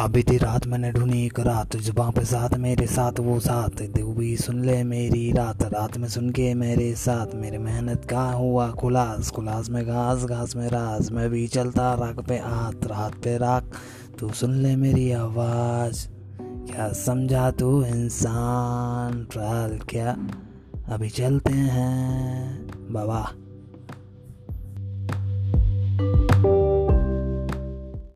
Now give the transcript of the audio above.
अभी थी रात मैंने ढूंढी एक रात, जुबा पे साथ मेरे साथ, वो साथ भी सुन ले मेरी रात रात में सुन के मेरे साथ, मेरे मेहनत का हुआ खुलास खुलास में घास घास में राज मैं भी चलता राख पे हाथ, रात पे राख, तू सुन ले मेरी आवाज़, क्या समझा तू इंसान, ट्राल, क्या? अभी चलते हैं, बाबा।